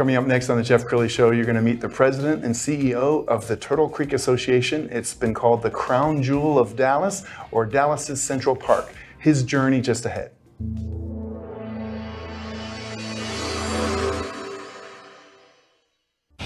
Coming up next on the Jeff Crilley Show, you're going to meet the president and CEO of the Turtle Creek Association. It's been called the crown jewel of Dallas or Dallas's Central Park. His journey just ahead.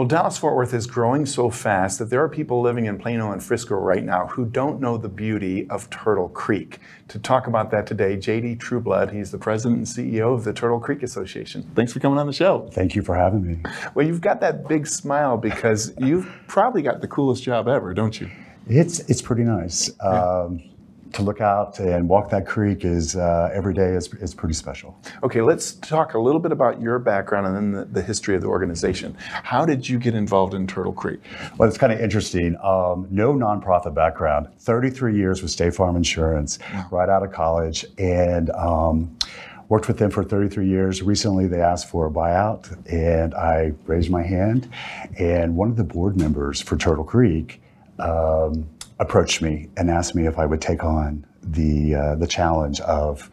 Well, Dallas Fort Worth is growing so fast that there are people living in Plano and Frisco right now who don't know the beauty of Turtle Creek. To talk about that today, JD Trueblood, he's the president and CEO of the Turtle Creek Association. Thanks for coming on the show. Thank you for having me. Well, you've got that big smile because you've probably got the coolest job ever, don't you? It's it's pretty nice. Yeah. Um, to look out and walk that creek is uh, every day is, is pretty special. Okay, let's talk a little bit about your background and then the, the history of the organization. How did you get involved in Turtle Creek? Well, it's kind of interesting. Um, no nonprofit background, 33 years with State Farm Insurance, wow. right out of college, and um, worked with them for 33 years. Recently, they asked for a buyout, and I raised my hand. And one of the board members for Turtle Creek um, approached me and asked me if I would take on the uh, the challenge of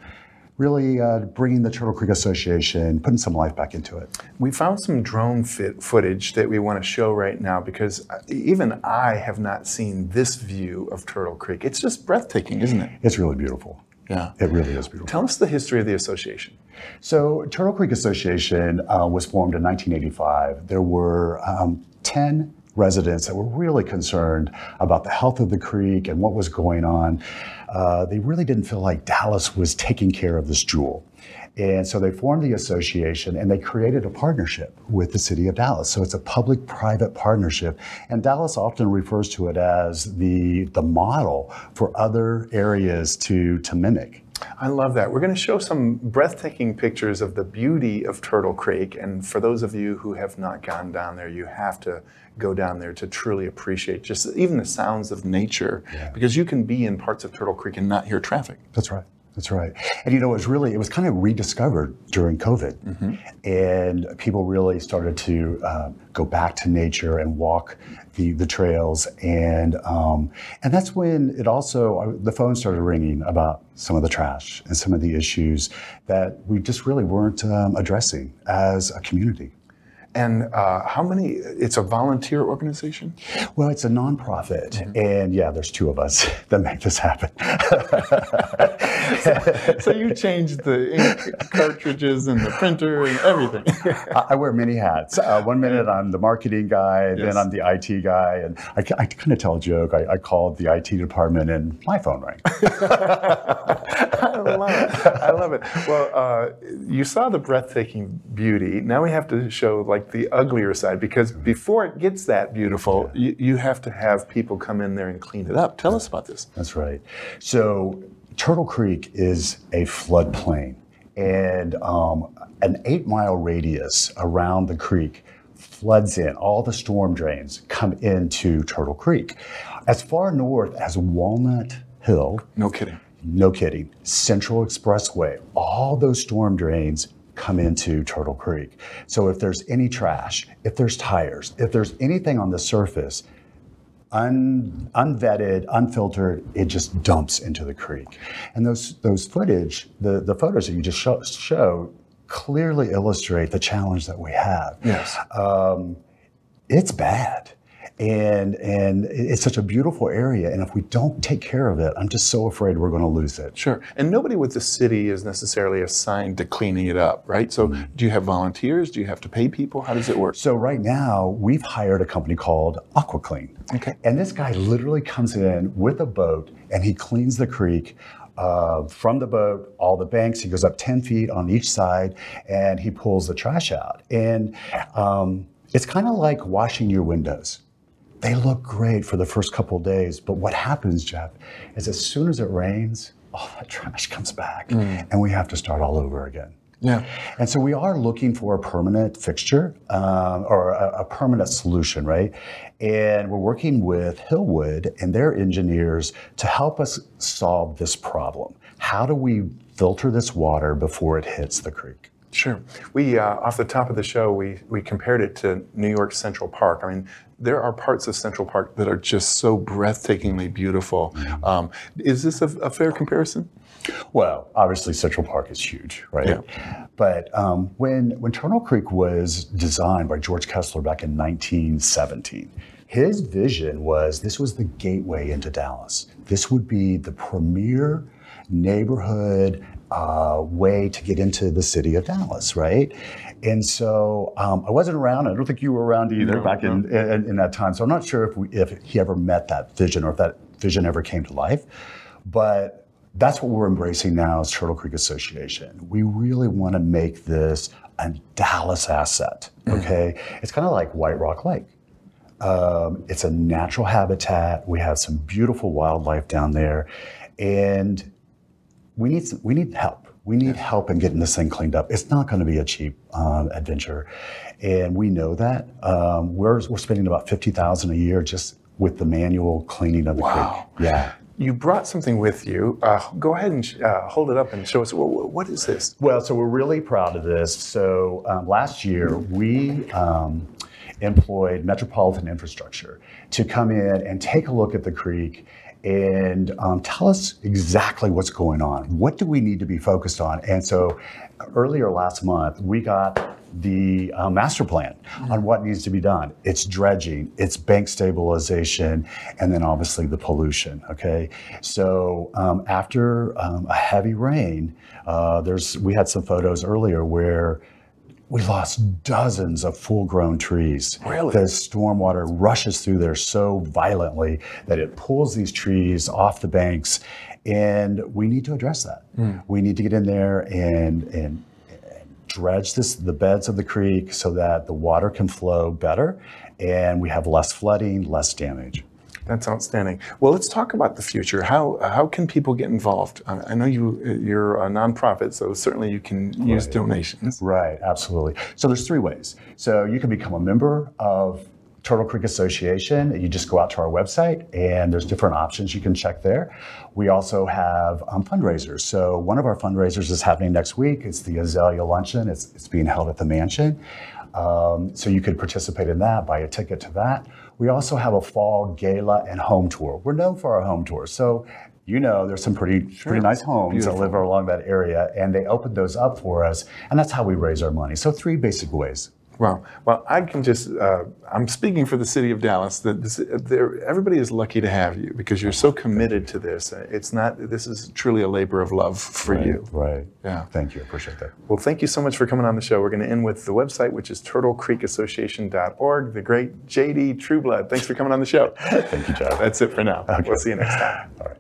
really uh, bringing the Turtle Creek Association, putting some life back into it. We found some drone fit footage that we want to show right now because uh, even I have not seen this view of Turtle Creek. It's just breathtaking, isn't it? It's really beautiful. Yeah. It really is beautiful. Tell us the history of the association. So, Turtle Creek Association uh, was formed in 1985. There were um, 10 residents that were really concerned about the health of the creek and what was going on. Uh, they really didn't feel like Dallas was taking care of this jewel. And so they formed the association and they created a partnership with the city of Dallas. So it's a public private partnership. And Dallas often refers to it as the, the model for other areas to, to mimic. I love that. We're going to show some breathtaking pictures of the beauty of Turtle Creek. And for those of you who have not gone down there, you have to go down there to truly appreciate just even the sounds of nature yeah. because you can be in parts of Turtle Creek and not hear traffic. That's right. That's right. And you know, it was really, it was kind of rediscovered during COVID. Mm-hmm. And people really started to uh, go back to nature and walk the, the trails. And, um, and that's when it also, uh, the phone started ringing about some of the trash and some of the issues that we just really weren't um, addressing as a community. And uh, how many? It's a volunteer organization. Well, it's a nonprofit, mm-hmm. and yeah, there's two of us that make this happen. so, so, you change the ink cartridges and the printer and everything. I, I wear many hats. Uh, one minute I'm the marketing guy, yes. then I'm the IT guy, and I, I kind of tell a joke. I, I called the IT department, and my phone rang. I love it. I love it. Well, uh, you saw the breathtaking beauty. Now we have to show like the uglier side because before it gets that beautiful, you, you have to have people come in there and clean it up. Tell us about this. That's right. So Turtle Creek is a floodplain, and um, an eight mile radius around the creek floods in. All the storm drains come into Turtle Creek. As far north as Walnut Hill. No kidding. No kidding. Central Expressway. All those storm drains come into Turtle Creek. So if there's any trash, if there's tires, if there's anything on the surface, un, unvetted, unfiltered, it just dumps into the creek. And those those footage, the, the photos that you just show, show clearly illustrate the challenge that we have. Yes. Um, it's bad. And and it's such a beautiful area. And if we don't take care of it, I'm just so afraid we're going to lose it. Sure. And nobody with the city is necessarily assigned to cleaning it up, right? So, Mm-hmm. do you have volunteers? Do you have to pay people? How does it work? So right now we've hired a company called AquaClean. Okay. And this guy literally comes in with a boat and he cleans the creek. Uh, from the boat, all the banks, he goes up 10 feet on each side and he pulls the trash out. And um, it's kind of like washing your windows. They look great for the first couple of days, but what happens, Jeff, is as soon as it rains, all that trash comes back and we have to start all over again. Yeah. And so we are looking for a permanent fixture um, or a, a permanent solution, right? And we're working with Hillwood and their engineers to help us solve this problem. How do we filter this water before it hits the creek? Sure. We, uh, off the top of the show, we, we compared it to New York Central Park. I mean, there are parts of Central Park that are just so breathtakingly beautiful. Um, is this a, a fair comparison? Well, obviously Central Park is huge, right? Yeah. But um, when when Turtle Creek was designed by George Kessler back in 1917, his vision was this was the gateway into Dallas. This would be the premier neighborhood uh, way to get into the city of Dallas, right? And so um, I wasn't around. I don't think you were around either No, back in, in in that time. So I'm not sure if we, if he ever met that vision or if that vision ever came to life. But that's what we're embracing now as Turtle Creek Association. We really want to make this a Dallas asset. Okay, it's kind of like White Rock Lake. Um, it's a natural habitat. We have some beautiful wildlife down there, and we need some, we need help. We need help in getting this thing cleaned up. It's not going to be a cheap um, adventure, and we know that. Um, we're we're spending about fifty thousand a year just with the manual cleaning of the Wow. creek. Yeah. You brought something with you. Uh, go ahead and sh- uh, hold it up and show us. What, what is this? Well, so we're really proud of this. So um, last year we um, employed Metropolitan Infrastructure to come in and take a look at the creek and um, tell us exactly what's going on. What do we need to be focused on? And so earlier last month we got the uh, master plan on what needs to be done. It's dredging, it's bank stabilization, and then obviously the pollution. Okay, so um, after um, a heavy rain, uh, there's we had some photos earlier where we lost dozens of full-grown trees. Really? The stormwater rushes through there so violently that it pulls these trees off the banks, and we need to address that. Hmm. We need to get in there and and dredge this the beds of the creek so that the water can flow better and we have less flooding, less damage. That's outstanding. Well, let's talk about the future. How how can people get involved? I I know you you're a nonprofit, so certainly you can use donations. Right, absolutely. So there's three ways. So you can become a member of Turtle Creek Association. You just go out to our website and there's different options you can check there. We also have um, fundraisers. So one of our fundraisers is happening next week. It's the Azalea Luncheon. It's, it's being held at the mansion. Um, so you could participate in that, buy a ticket to that. We also have a fall gala and home tour. We're known for our home tours. So you know there's some pretty pretty nice homes Beautiful. that live along that area, and they opened those up for us, and that's how we raise our money. So three basic ways. Wow. Well, I can just, uh, I'm speaking for the city of Dallas, that this, everybody is lucky to have you because you're so committed to this. It's not, this is truly a labor of love for you. Right. Yeah. Thank you. I appreciate that. Well, thank you so much for coming on the show. We're going to end with the website, which is turtlecreekassociation.org. The great JD Trueblood. Thanks for coming on the show. Thank you, Jeff. That's it for now. Okay. We'll see you next time. All right.